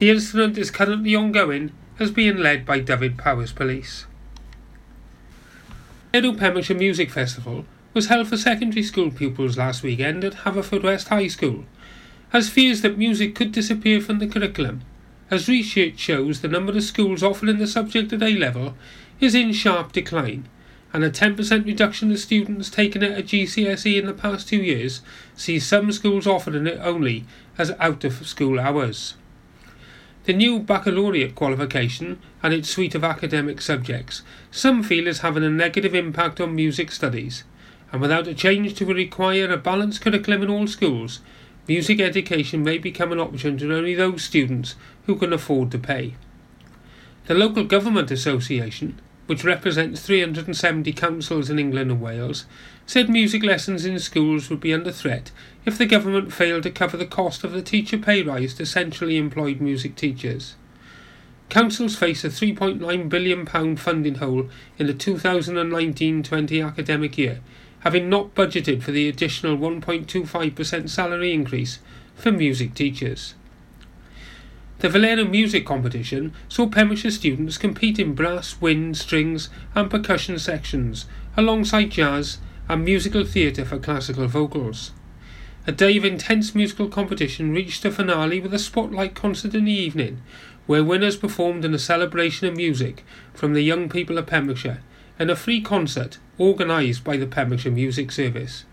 The incident is currently ongoing as being led by Dyfed-Powys Police. Edo Pembrokeshire Music Festival was held for secondary school pupils last weekend at Haverfordwest High School, as fears that music could disappear from the curriculum, as research shows the number of schools offering the subject at A level is in sharp decline, and a 10% reduction of students taking it at GCSE in the past two years sees some schools offering it only as out of school hours. The new baccalaureate qualification and its suite of academic subjects some feel is having a negative impact on music studies, and without a change to require a balanced curriculum in all schools, music education may become an option to only those students who can afford to pay. The Local Government Association, which represents 370 councils in England and Wales, said music lessons in schools would be under threat if the government failed to cover the cost of the teacher pay rise to centrally employed music teachers. Councils face a £3.9 billion funding hole in the 2019 20 academic year, having not budgeted for the additional 1.25% salary increase for music teachers. The Valero Music Competition saw Pembrokeshire students compete in brass, wind, strings, and percussion sections, alongside jazz and musical theatre for classical vocals. A day of intense musical competition reached a finale with a spotlight concert in the evening, where winners performed in a celebration of music from the young people of Pembrokeshire and a free concert organised by the Pembrokeshire Music Service.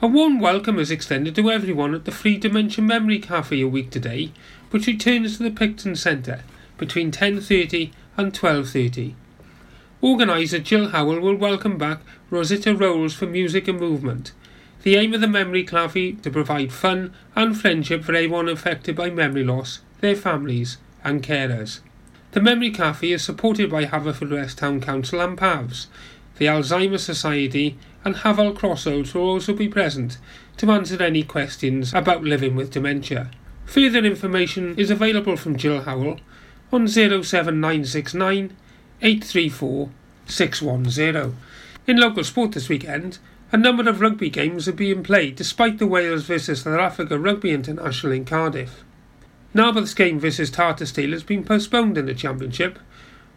A warm welcome is extended to everyone at the Free Dimension Memory Cafe a week today, which returns to the Picton Centre between 10.30 and 12.30. Organiser Jill Howell will welcome back Rosetta Rolls for Music and Movement. The aim of the Memory Cafe to provide fun and friendship for anyone affected by memory loss, their families and carers. The Memory Cafe is supported by Haverfordwest Town Council and PAVS, the Alzheimer's Society and Haval Crossroads will also be present to answer any questions about living with dementia. Further information is available from Jill Howell on 07969 834 610. In local sport this weekend, a number of rugby games are being played despite the Wales vs South Africa Rugby International in Cardiff. Narberth's game versus Tata Steel has been postponed in the Championship,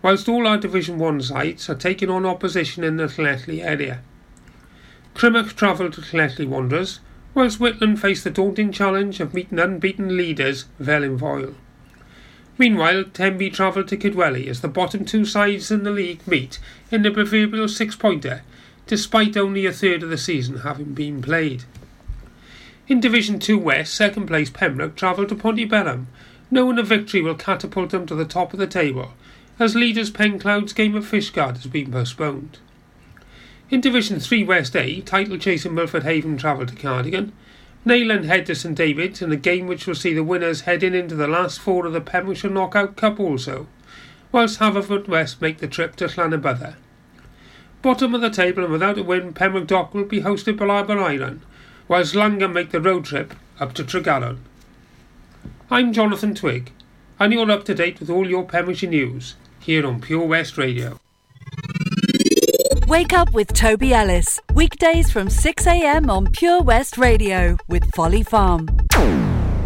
whilst all our Division 1 sides are taking on opposition in the Llanelli area. Crymych travelled to Llanelli Wanderers, whilst Whitland faced the daunting challenge of meeting unbeaten leaders Felinfoel. Meanwhile, Tenby travelled to Kidwelly as the bottom two sides in the league meet in the proverbial six-pointer, despite only a third of the season having been played. In Division 2 West, second place Pembroke travelled to Pontyberem, knowing a victory will catapult them to the top of the table, as leaders Penclawdd's game at Fishguard has been postponed. In Division 3 West A, title chasing Milford Haven travel to Cardigan. Neyland head to St David's in a game which will see the winners heading into the last four of the Pembrokeshire Knockout Cup also, whilst Haverfordwest make the trip to Llanybydder. Bottom of the table and without a win, Pembroke Dock will be hosted by Aberaeron, whilst Llangwm make the road trip up to Tregaron. I'm Jonathan Twig, and you're up to date with all your Pembrokeshire news here on Pure West Radio. Wake up with Toby Ellis. Weekdays from 6am on Pure West Radio with Folly Farm.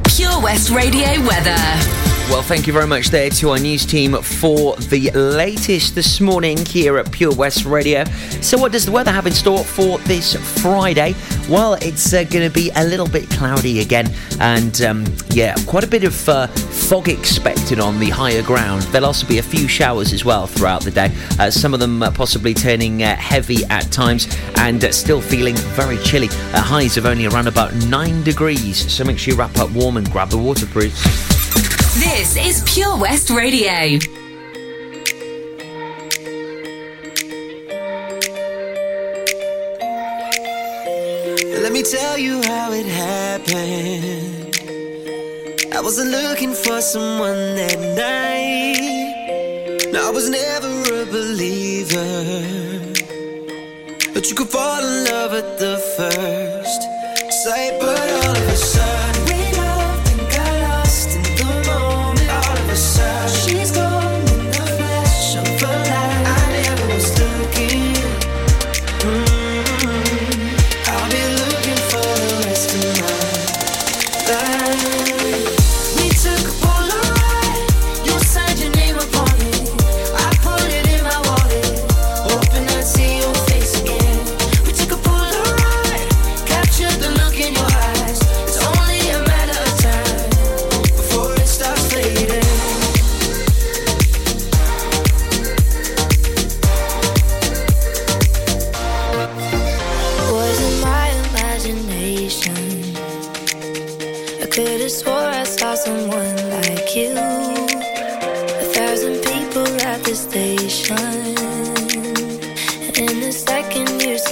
Pure West Radio weather. Well, thank you very much there to our news team for the latest this morning here at Pure West Radio. So, what does the weather have in store for this Friday? Well, it's uh, going to be a little bit cloudy again, and um, yeah, quite a bit of uh, fog expected on the higher ground. There'll also be a few showers as well throughout the day, uh, some of them uh, possibly turning uh, heavy at times and uh, still feeling very chilly. highs of only around about 9 degrees, so make sure you wrap up warm and grab the waterproofs. This is Pure West Radio. Let me tell you how it happened. I wasn't looking for someone that night. I was never a believer. But you could fall in love at the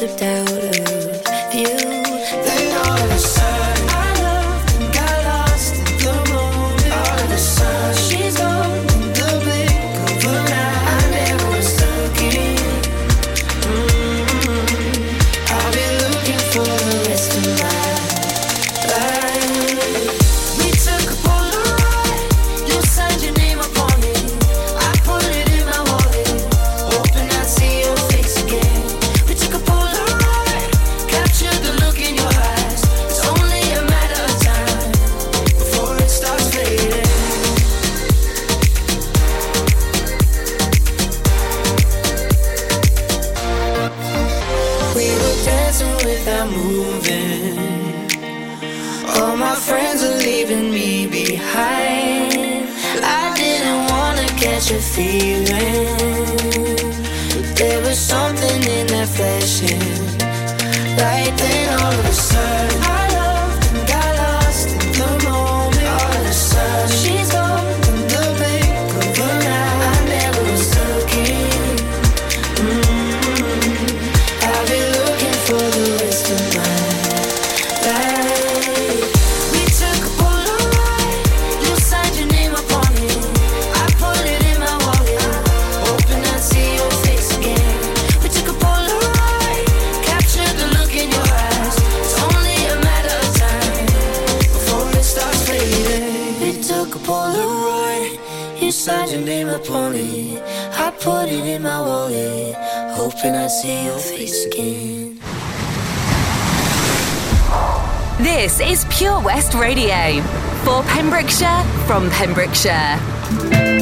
slipped out of Pembrokeshire.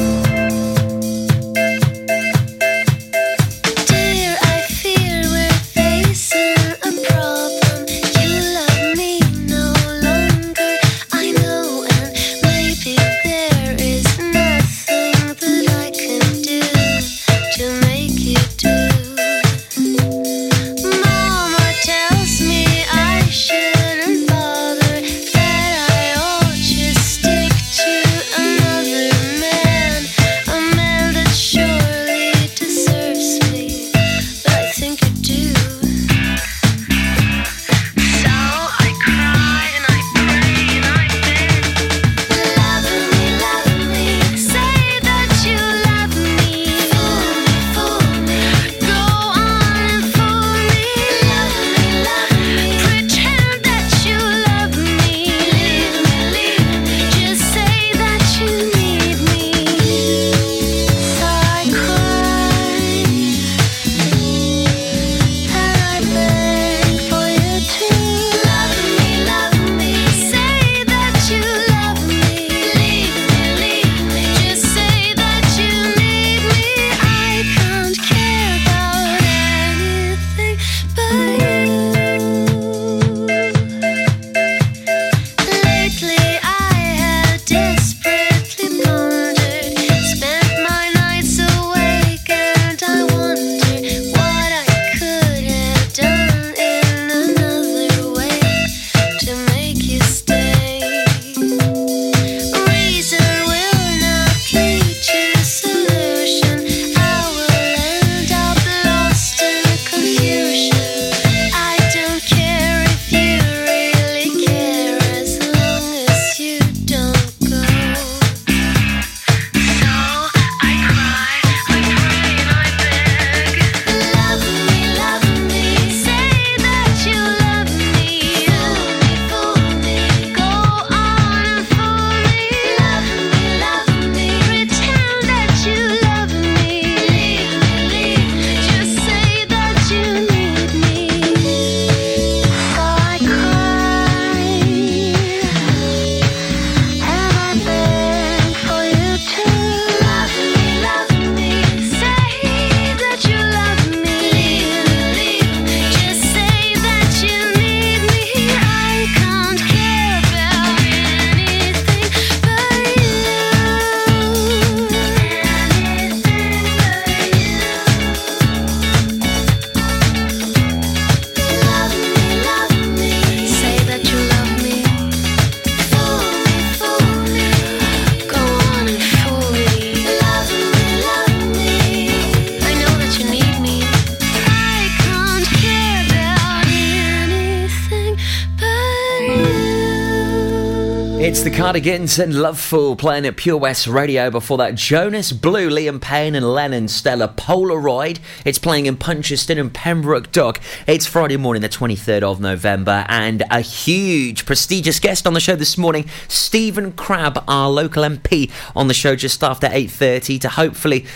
Cardigans and Lovefool playing at Pure West Radio. Before that, Jonas Blue, Liam Payne, and Lennon Stella Polaroid. It's playing in Puncheston and Pembroke Dock. It's Friday morning, the 23rd of November, and a huge, prestigious guest on the show this morning, Stephen Crabb, our local MP, on the show just after 8:30 to hopefully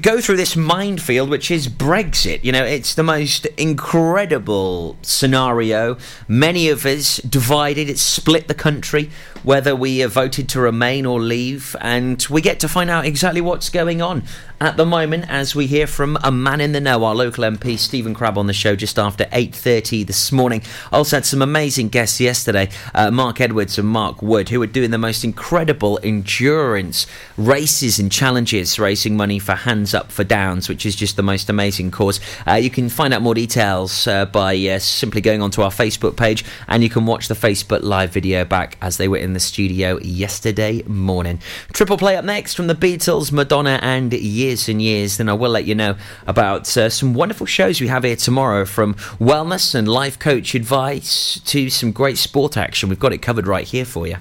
go through this minefield, which is Brexit. You know, it's the most incredible scenario. Many of us divided. It's split the country whether we voted to remain or leave, and we get to find out exactly what's going on at the moment as we hear from a man in the know, our local MP Stephen Crabb on the show just after 8:30 this morning. I also had some amazing guests yesterday, uh, Mark Edwards and Mark Wood, who are doing the most incredible endurance races and challenges, raising money for Hands Up for Downs, which is just the most amazing cause. Uh, you can find out more details uh, by uh, simply going onto our Facebook page, and you can watch the Facebook live video back as they were in the studio yesterday morning. Triple play up next from the Beatles, Madonna, and Years and Years. Then I will let you know about uh, some wonderful shows we have here tomorrow from wellness and life coach advice to some great sport action. We've got it covered right here for you.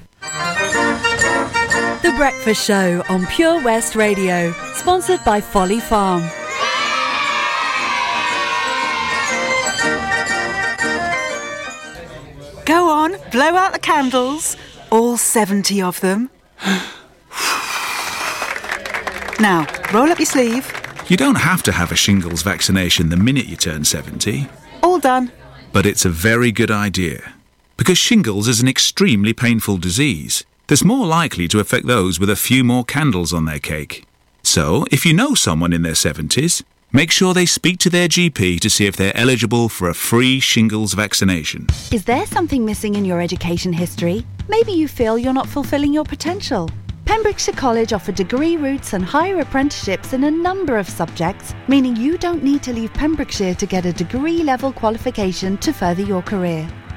The Breakfast Show on Pure West Radio, sponsored by Folly Farm. Go on, blow out the candles. All 70 of them. now, roll up your sleeve. You don't have to have a shingles vaccination the minute you turn 70, All done. but it's a very good idea. Because shingles is an extremely painful disease that's more likely to affect those with a few more candles on their cake. So, if you know someone in their 70s, make sure they speak to their GP to see if they're eligible for a free shingles vaccination. Is there something missing in your education history? Maybe you feel you're not fulfilling your potential. Pembrokeshire College offer degree routes and higher apprenticeships in a number of subjects, meaning you don't need to leave Pembrokeshire to get a degree level qualification to further your career.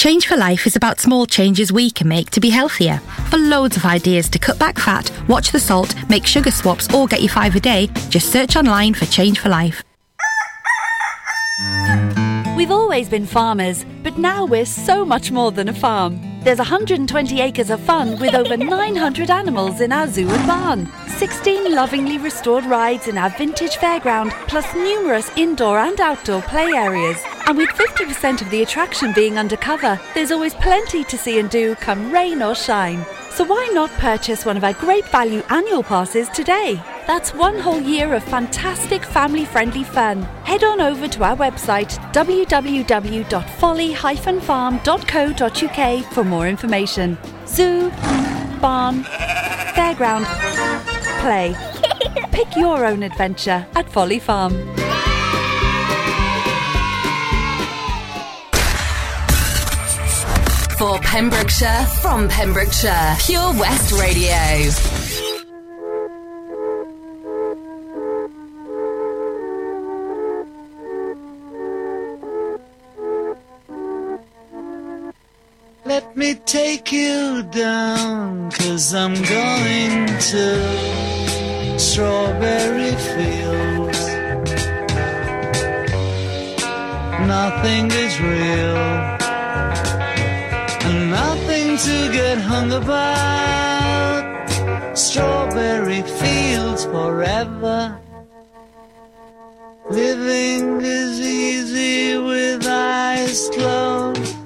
Change for Life is about small changes we can make to be healthier. For loads of ideas to cut back fat, watch the salt, make sugar swaps, or get your five a day, just search online for Change for Life. We've always been farmers, but now we're so much more than a farm. There's 120 acres of fun with over 900 animals in our zoo and barn, 16 lovingly restored rides in our vintage fairground, plus numerous indoor and outdoor play areas. And with 50% of the attraction being undercover, there's always plenty to see and do come rain or shine. So why not purchase one of our great value annual passes today? That's one whole year of fantastic family friendly fun. Head on over to our website www.folly-farm.co.uk for more information. Zoo, barn, fairground, play. Pick your own adventure at Folly Farm. For Pembrokeshire, from Pembrokeshire, Pure West Radio. Let me take you down, cause I'm going to strawberry fields. Nothing is real, to get hung about. Strawberry fields forever. Living is easy with eyes closed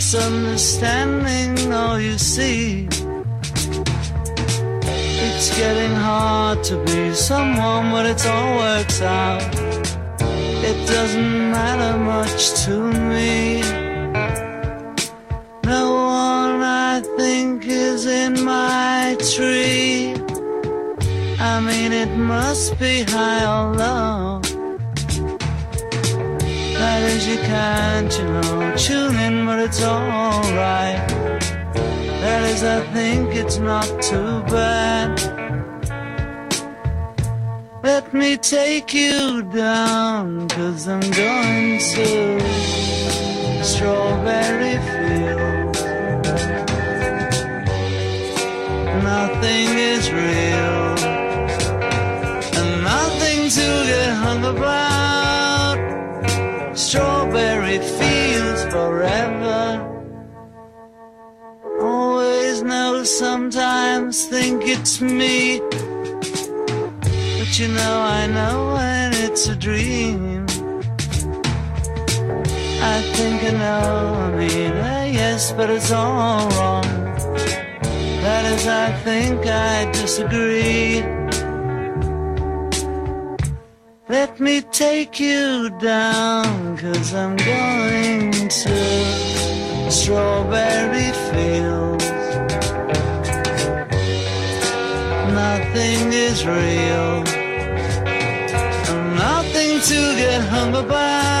misunderstanding all you see. It's getting hard to be someone, but it all works out. It doesn't matter much to me. Is in my tree. I mean, it must be high or low. That is, you can't, you know, tune in, but it's alright. That is, I think it's not too bad. Let me take you down, cause I'm going to Strawberry Fields. Nothing is real, and nothing to get hung about. Strawberry Fields forever. Always know, sometimes think it's me. But you know, I know when it's a dream. I think I know, I mean, yes, but it's all wrong. That is, I think I disagree. Let me take you down, cause I'm going to Strawberry Fields. Nothing is real, nothing to get hung about.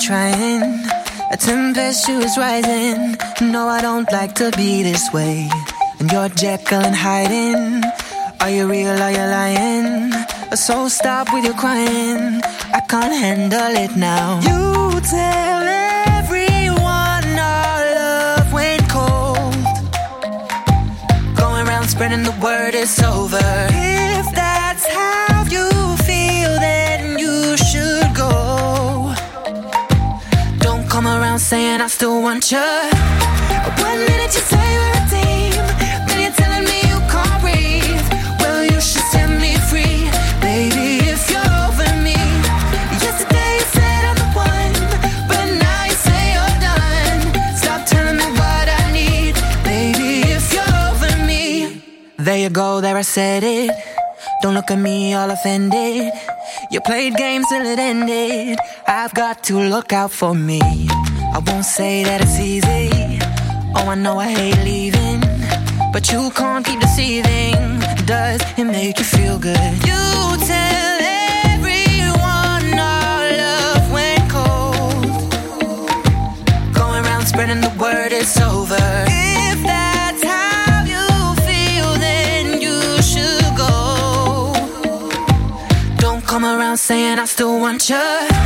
Trying. A tempestuous rising. No, I don't like to be this way. And you're Jekyll and hiding. Are you real? Are you lying? So stop with your crying. I can't handle it now. You tell everyone our love went cold. Going around spreading the word it's over. Want you. One minute you say we're a team, then you're telling me you can't breathe. Well, you should set me free, baby, if you're over me. Yesterday you said I'm the one, but now you say you're done. Stop telling me what I need, baby, if you're over me. There you go, there I said it. Don't look at me all offended. You played games till it ended. I've got to look out for me. I won't say that it's easy. Oh, I know I hate leaving. But you can't keep deceiving. Does it make you feel good? You tell everyone our love went cold. Going around spreading the word it's over. If that's how you feel, then you should go. Don't come around saying I still want you.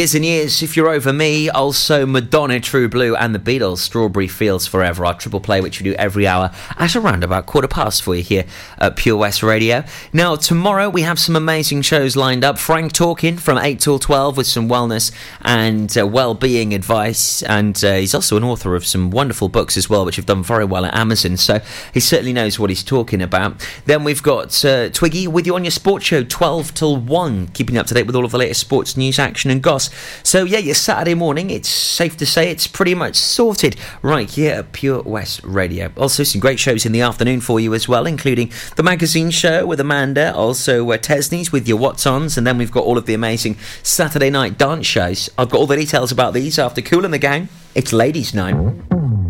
Years and years, if you're over me, also Madonna, True Blue, and the Beatles, Strawberry Fields Forever, our triple play, which we do every hour at around about quarter past for you here at Pure West Radio. Now, tomorrow we have some amazing shows lined up. Frank talking from 8 till 12 with some wellness and uh, well-being advice, and uh, he's also an author of some wonderful books as well, which have done very well at Amazon, so he certainly knows what he's talking about. Then we've got uh, Twiggy with you on your sports show, 12 till 1, keeping up to date with all of the latest sports news, action, and So, yeah, your Saturday morning, it's safe to say it's pretty much sorted right here at Pure West Radio. Also, some great shows in the afternoon for you as well, including the magazine show with Amanda, also uh, Tesney's with your What's Ons, and then we've got all of the amazing Saturday night dance shows. I've got all the details about these after Kool and the Gang. It's Ladies' Night.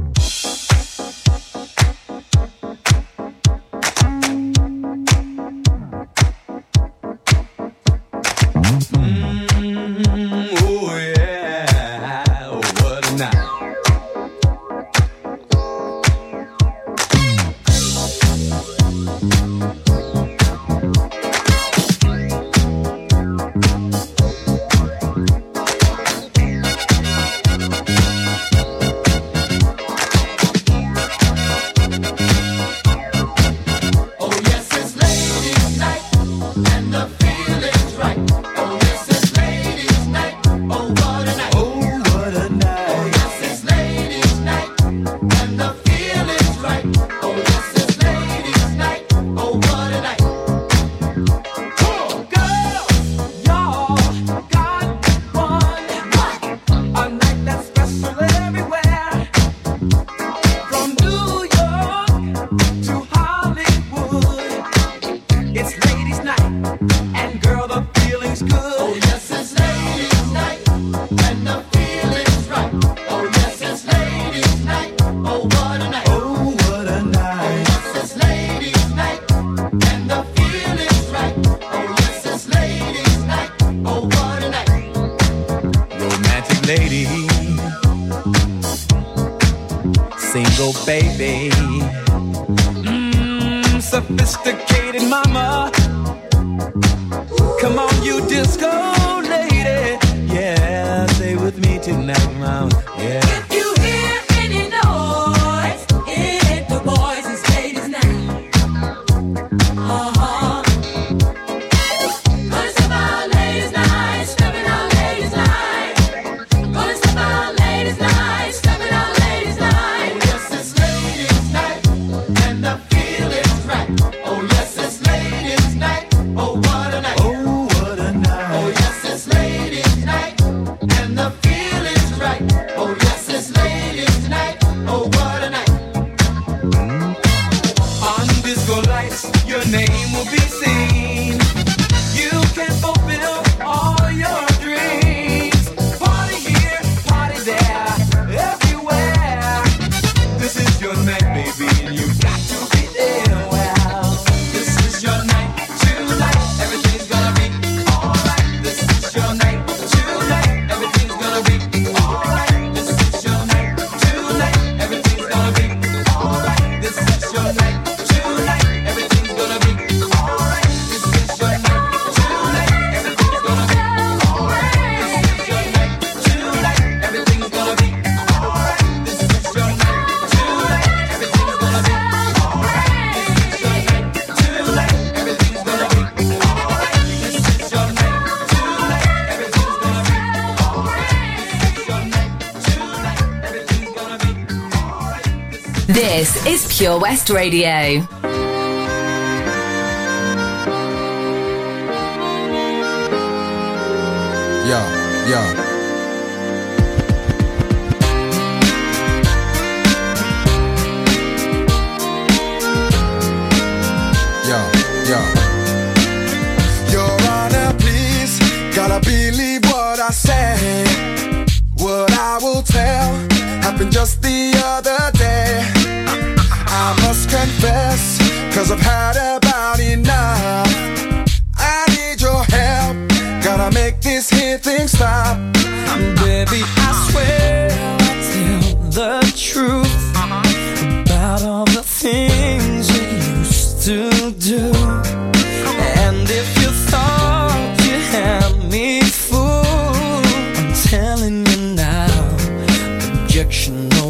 West Radio.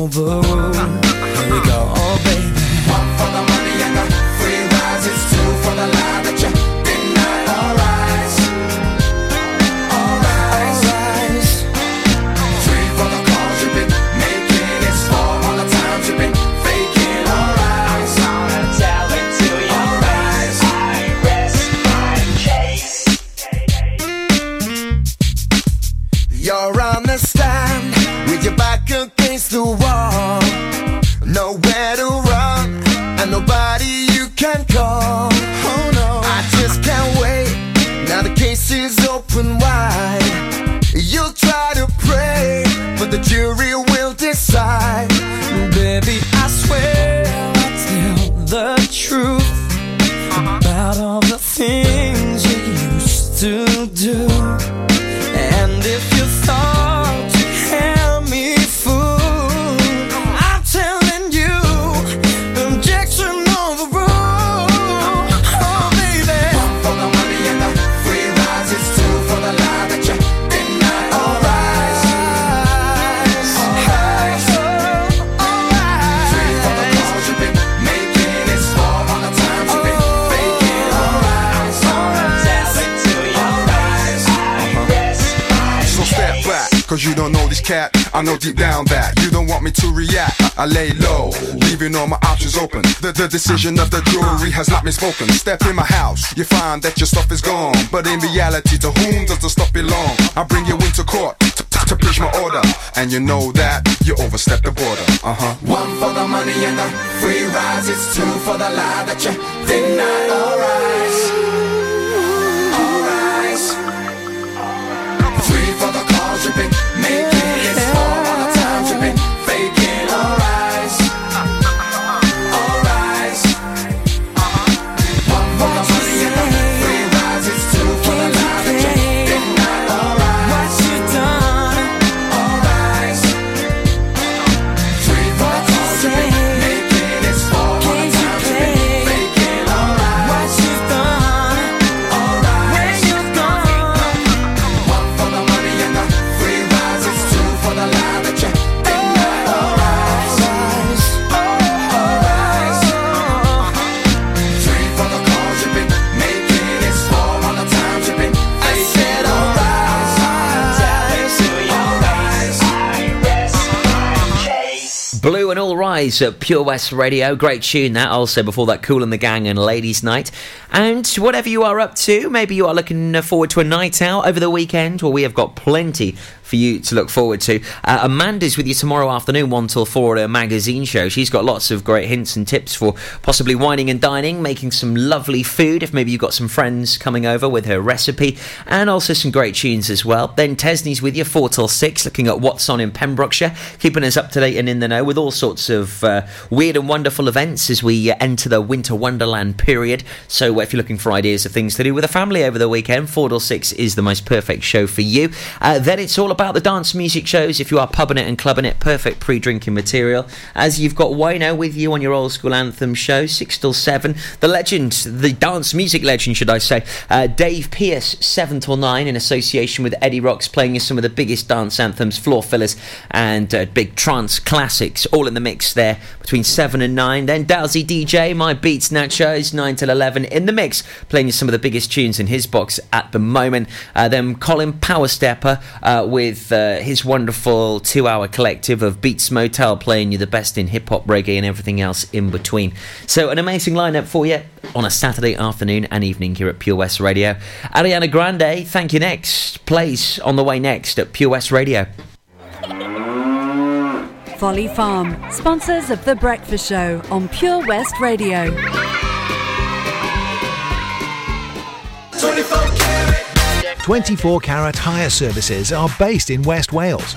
over road. The decision of the jury has not been spoken. Step in my house, you find that your stuff is gone. But in reality, to whom does the stuff belong? I bring you into court to preach my order. And you know that you overstepped the border. Uh huh. One for the money and the free rise. It's two for the lie that you did not alright. Rise at Pure West Radio. Great tune that. Also, before that, Kool and the Gang and Ladies Night. And whatever you are up to, maybe you are looking forward to a night out over the weekend. Well, we have got plenty for you to look forward to. Uh, Amanda's with you tomorrow afternoon, 1 till 4 at a magazine show. She's got lots of great hints and tips for possibly wining and dining, making some lovely food if maybe you've got some friends coming over with her recipe, and also some great tunes as well. Then Tesney's with you, 4 till 6, looking at what's on in Pembrokeshire, keeping us up to date and in the know with all sorts of uh, weird and wonderful events as we uh, enter the winter wonderland period. So if you're looking for ideas of things to do with a family over the weekend, 4 till 6 is the most perfect show for you. Uh, then it's all about the dance music shows. If you are pubbing it and clubbing it, perfect pre-drinking material. As you've got Wino with you on your old school anthem show, 6 till 7. The legend, the dance music legend, should I say, uh, Dave Pearce, 7 till 9, in association with Eddie Rocks, playing you some of the biggest dance anthems, floor fillers, and uh, big trance classics, all in the mix there between 7 and 9. Then Dowsy DJ, My Beats Nachos, 9 till 11, in the mix, playing you some of the biggest tunes in his box at the moment. Uh, then Colin Powerstepper uh, with uh, his wonderful two hour collective of Beats Motel, playing you the best in hip hop, reggae, and everything else in between. So, an amazing lineup for you on a Saturday afternoon and evening here at Pure West Radio. Ariana Grande, thank you next, plays on the way next at Pure West Radio. Folly Farm, sponsors of The Breakfast Show on Pure West Radio. 24 Carat Hire Services are based in West Wales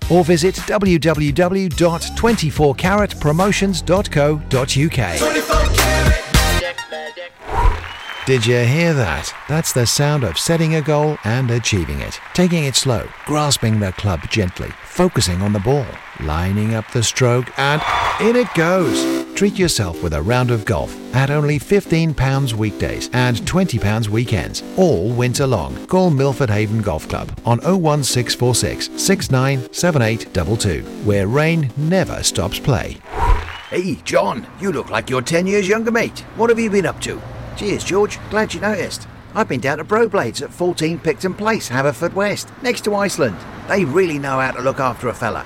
or visit www.24caratpromotions.co.uk. Did you hear that? That's the sound of setting a goal and achieving it. Taking it slow, grasping the club gently, focusing on the ball, lining up the stroke, and in it goes. Treat yourself with a round of golf at only £15 weekdays and £20 weekends, all winter long. Call Milford Haven Golf Club on 01646 697822, where rain never stops play. Hey, John, you look like you're 10 years younger, mate. What have you been up to? Cheers, George. Glad you noticed. I've been down to Broblades at 14 Picton Place, Haverfordwest, next to Iceland. They really know how to look after a fella.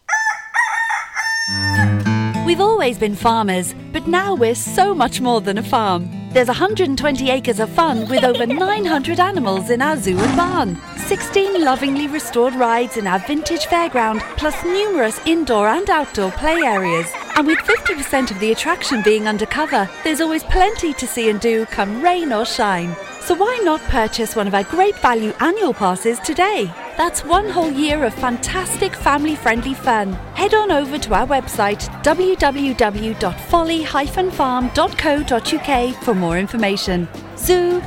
We've always been farmers, but now we're so much more than a farm. There's 120 acres of fun with over 900 animals in our zoo and barn, 16 lovingly restored rides in our vintage fairground, plus numerous indoor and outdoor play areas. And with 50% of the attraction being undercover, there's always plenty to see and do come rain or shine. So why not purchase one of our great value annual passes today? That's one whole year of fantastic family friendly fun. Head on over to our website www.folly-farm.co.uk for more information. Zoo,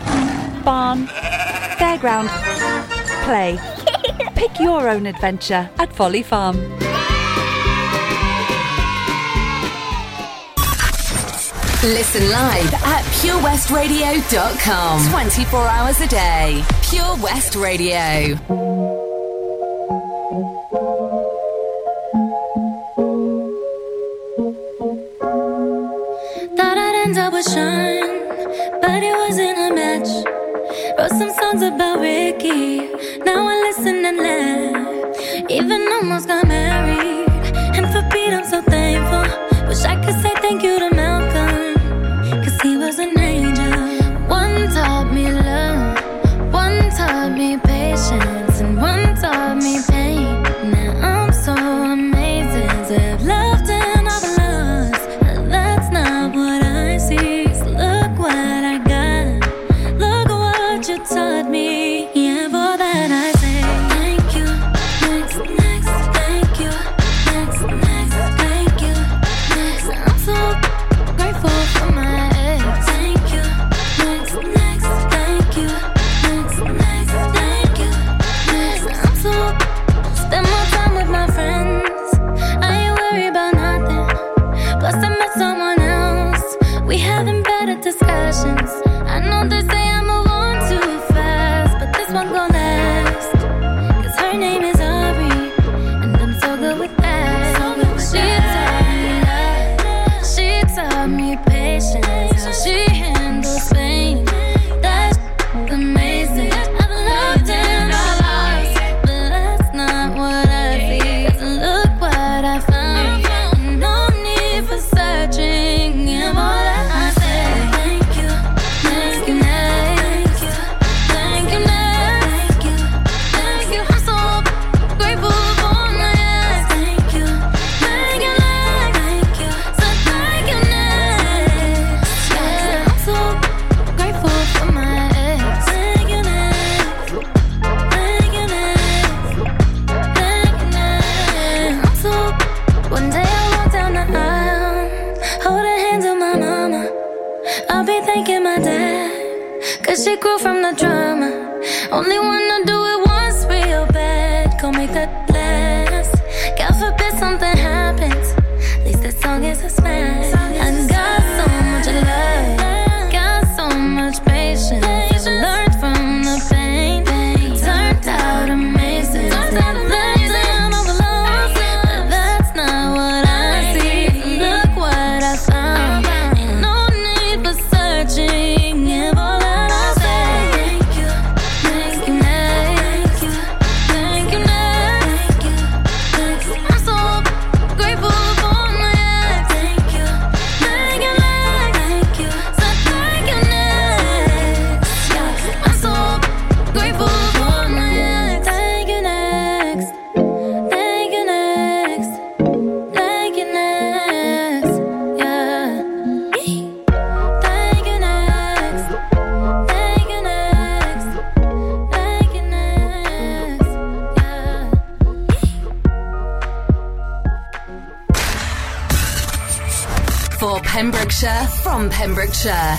barn, fairground, play. Pick your own adventure at Folly Farm. Listen live at purewestradio.com. 24 hours a day. Pure West Radio. Thought I'd end up with Sean, but it wasn't a match. Wrote some songs about Ricky, now I listen and laugh. Even almost got married, and for Pete I'm so thankful. Wish I could say thank you to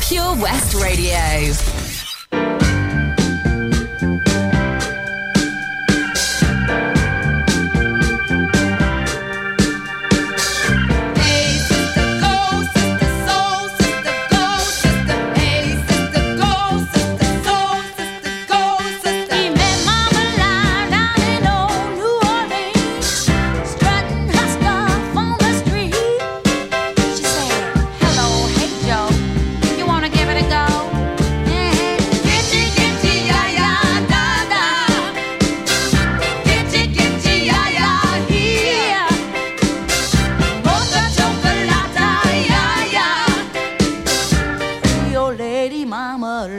Pure West.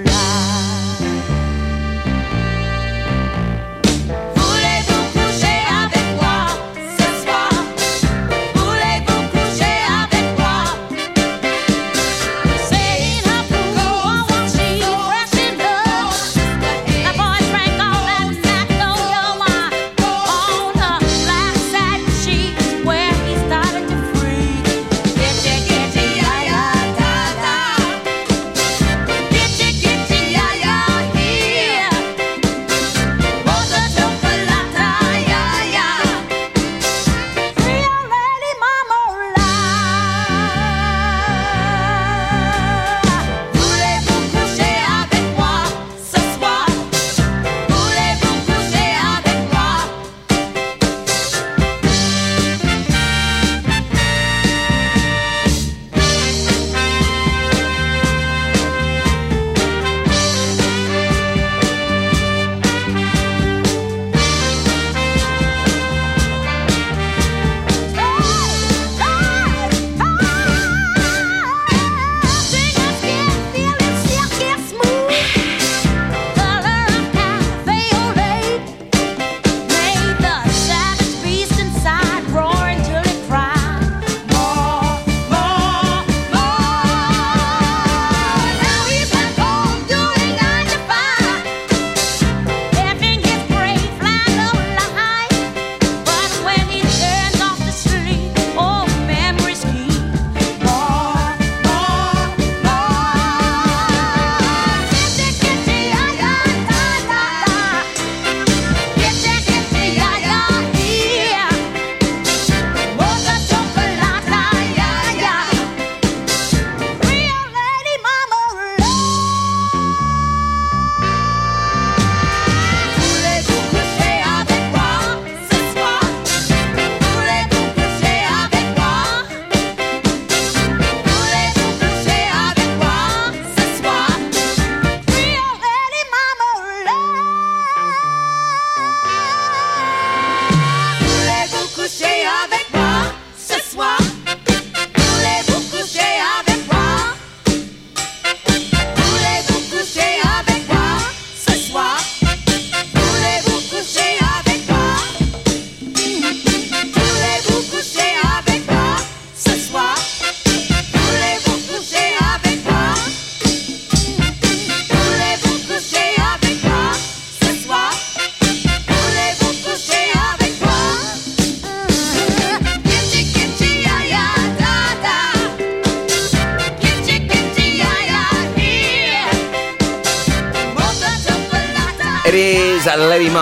Yeah.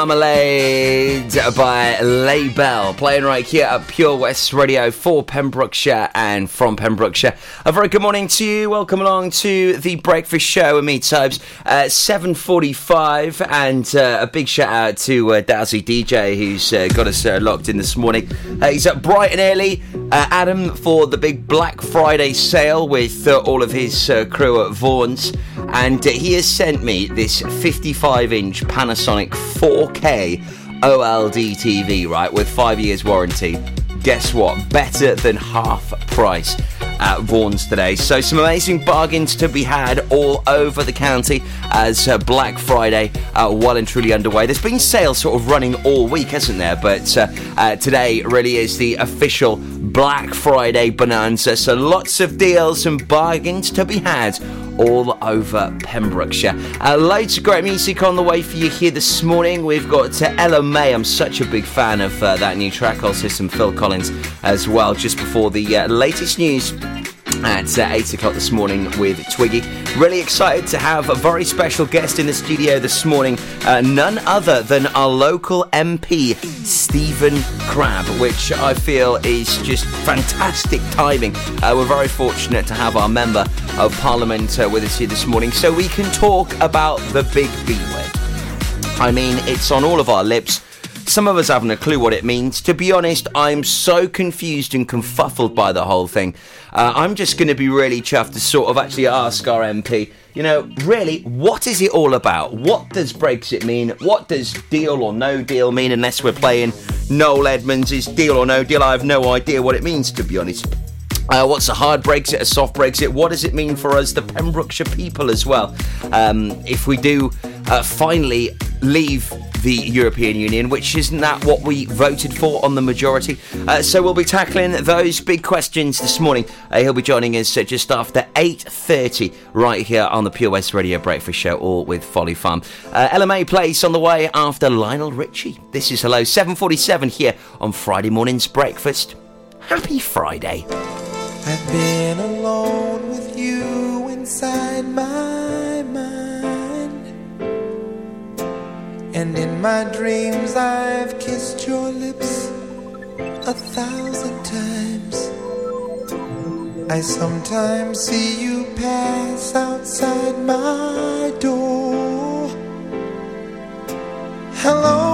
Marmalade by Label, playing right here at Pure West Radio for Pembrokeshire and from Pembrokeshire. A very good morning to you. Welcome along to the Breakfast Show with me, Tubes. Uh, 7.45 and uh, a big shout out to uh, Dowsy DJ who's uh, got us uh, locked in this morning. Uh, he's up bright and early. Uh, Adam for the big Black Friday sale with all of his crew at Vaughan's. And he has sent me this 55 inch Panasonic 4K OLED TV, right, with five years warranty. Guess what? Better than half price at Vaughan's today. So, some amazing bargains to be had all over the county as uh, Black Friday uh, well and truly underway. There's been sales sort of running all week, hasn't there? But uh, uh, today really is the official Black Friday bonanza. So, lots of deals and bargains to be had all over Pembrokeshire. Uh, loads of great music on the way for you here this morning. We've got Ella Mai. I'm such a big fan of uh, that new track. Also, some Phil Collins as well, just before the uh, latest news at uh, 8 o'clock this morning with Twiggy. Really excited to have a very special guest in the studio this morning, uh, none other than our local MP, Stephen Crabb, which I feel is just fantastic timing. Uh, we're very fortunate to have our Member of Parliament uh, with us here this morning so we can talk about the big B word. I mean, it's on all of our lips. Some of us haven't a clue what it means. To be honest, I'm so confused and confuffled by the whole thing. Uh, I'm just going to be really chuffed to sort of actually ask our MP, you know, really, what is it all about? What does Brexit mean? What does deal or no deal mean unless we're playing Noel Edmonds' deal or no deal? I have no idea what it means, to be honest. Uh, what's a hard Brexit, a soft Brexit? What does it mean for us, the Pembrokeshire people, as well? Um, if we do uh, finally leave the European Union, which isn't that what we voted for on the majority? Uh, so we'll be tackling those big questions this morning. Uh, he'll be joining us just after 8.30 right here on the Pure West Radio Breakfast Show, all with Folly Farm. Uh, Ella Mai Place on the way after Lionel Richie. This is Hello 747 here on Friday morning's breakfast. Happy Friday. I've been alone with you inside my And in my dreams, I've kissed your lips a thousand times. I sometimes see you pass outside my door. Hello,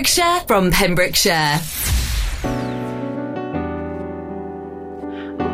Pembrokeshire from Pembrokeshire. Oh,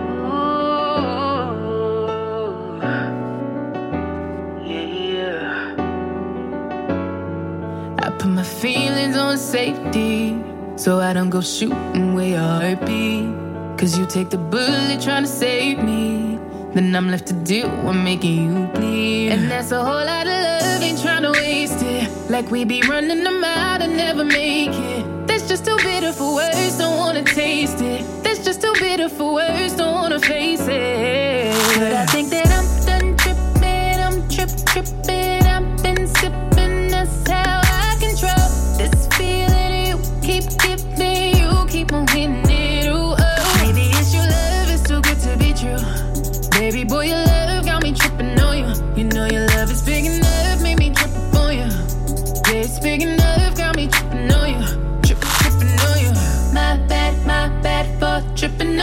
I put my feelings on safety so I don't go shooting where your heart beat. Cause you take the bullet trying to save me. Then I'm left to deal with making you bleed. And that's a whole lot of love, ain't trying to waste it. Like we be running them out and never make it. That's just too bitter for words, don't wanna taste it. That's just too bitter for words, don't wanna face it.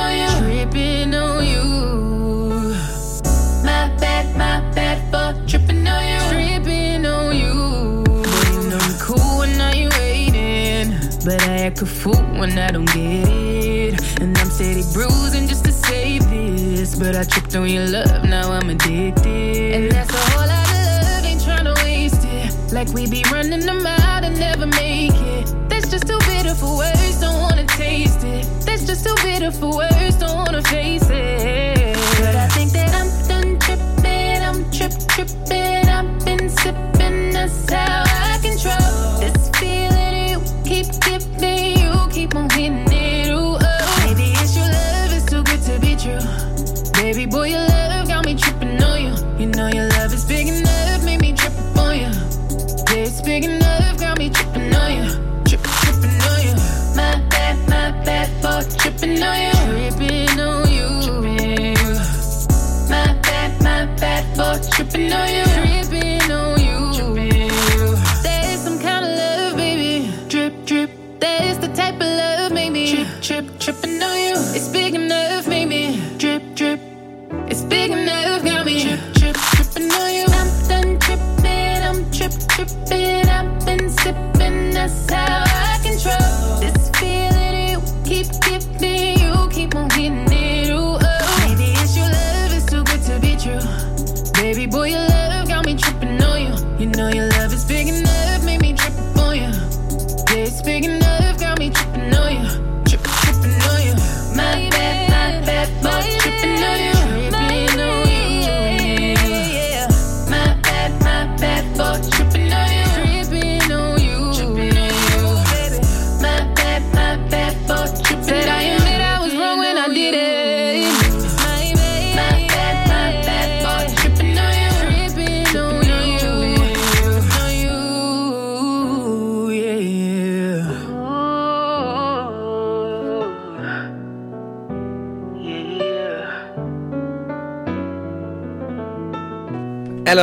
On. Tripping on you. My bad, my bad for tripping on you. Tripping on you. Boy, you cool when now you waiting. But I act a fool when I don't get it. And I'm steady bruising just to save this. But I tripped on your love, now I'm addicted. And that's a whole lot of love, ain't tryna waste it. Like we be running them out and never make it. That's just too bitter for words, don't wanna taste it. That's just too bitter for words, don't wanna face it. But I think that I'm done tripping, I'm trip tripping. I've been sipping, how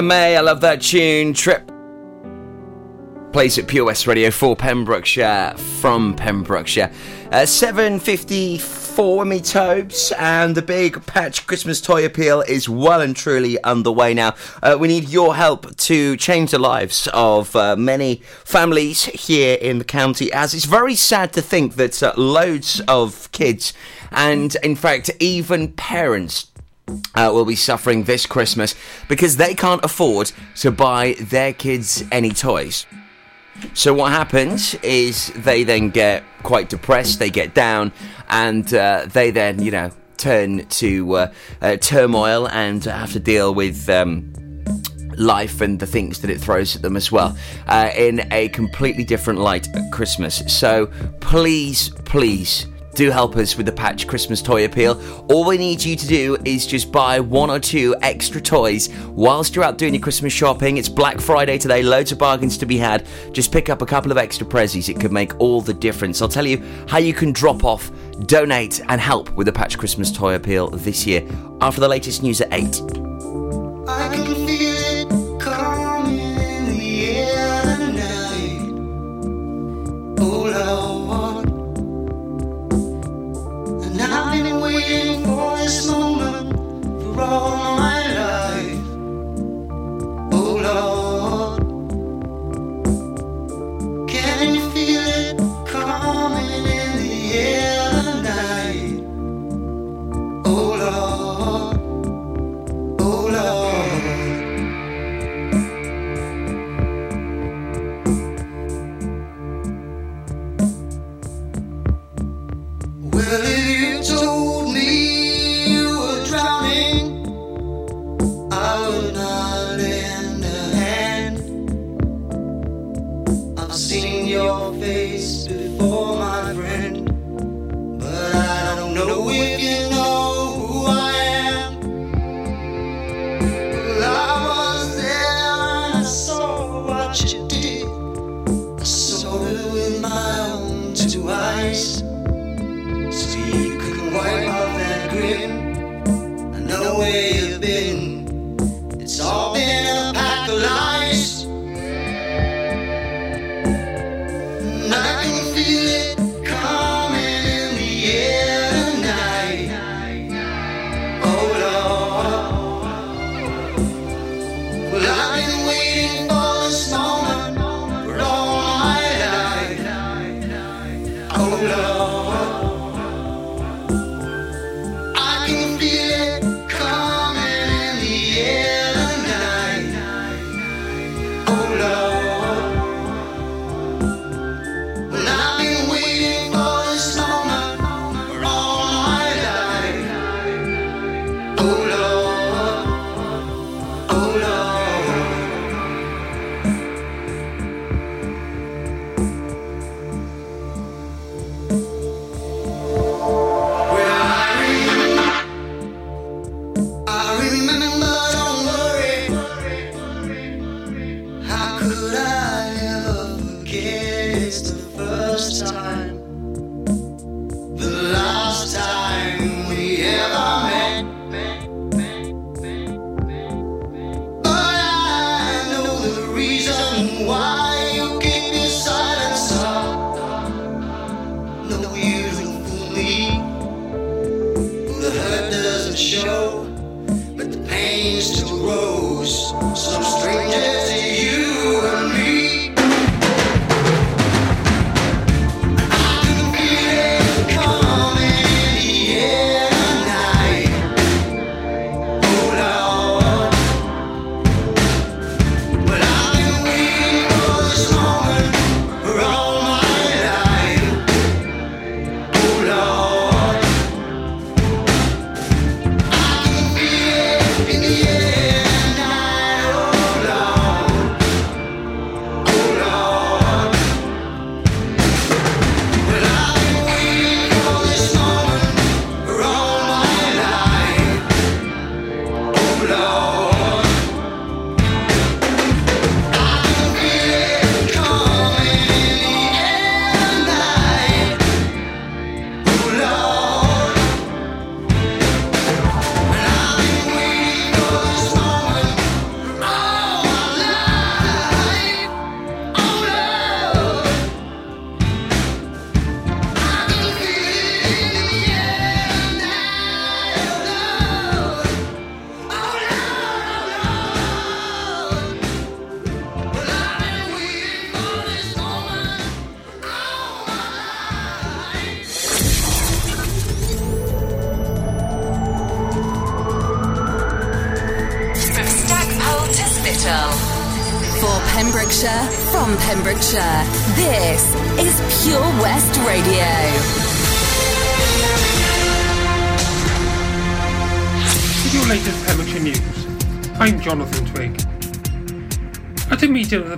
May, I love that tune. Trip plays at Pure West Radio for Pembrokeshire from Pembrokeshire. Uh, 7.54 me Tobes and the big patch Christmas toy appeal is well and truly underway now. Uh, we need your help to change the lives of uh, many families here in the county as it's very sad to think that uh, loads of kids and in fact even parents uh, will be suffering this Christmas because they can't afford to buy their kids any toys. So what happens is they then get quite depressed, they get down, and uh, they then, you know, turn to uh, uh, turmoil and have to deal with. Um, life and the things that it throws at them as well uh, in a completely different light at Christmas. So please, please do help us with the Patch Christmas toy appeal. All we need you to do is just buy one or two extra toys whilst you're out doing your Christmas shopping. It's Black Friday today, loads of bargains to be had. Just pick up a couple of extra prezzies, it could make all the difference. I'll tell you how you can drop off, donate, and help with the Patch Christmas toy appeal this year after the latest news at 8. I this moment for all my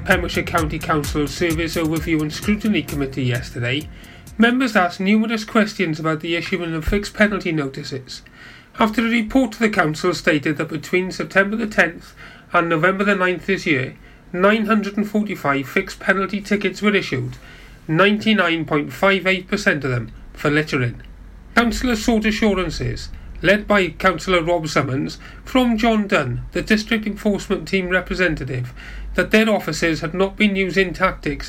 Pembrokeshire County Council's Service Overview and Scrutiny Committee yesterday, members asked numerous questions about the issuing of fixed penalty notices. After a report to the Council stated that between September the 10th and November the 9th this year, 945 fixed penalty tickets were issued, 99.58% of them for littering. Councillors sought assurances, led by Councillor Rob Summons, from John Dunn, the District Enforcement Team representative, that their officers had not been using tactics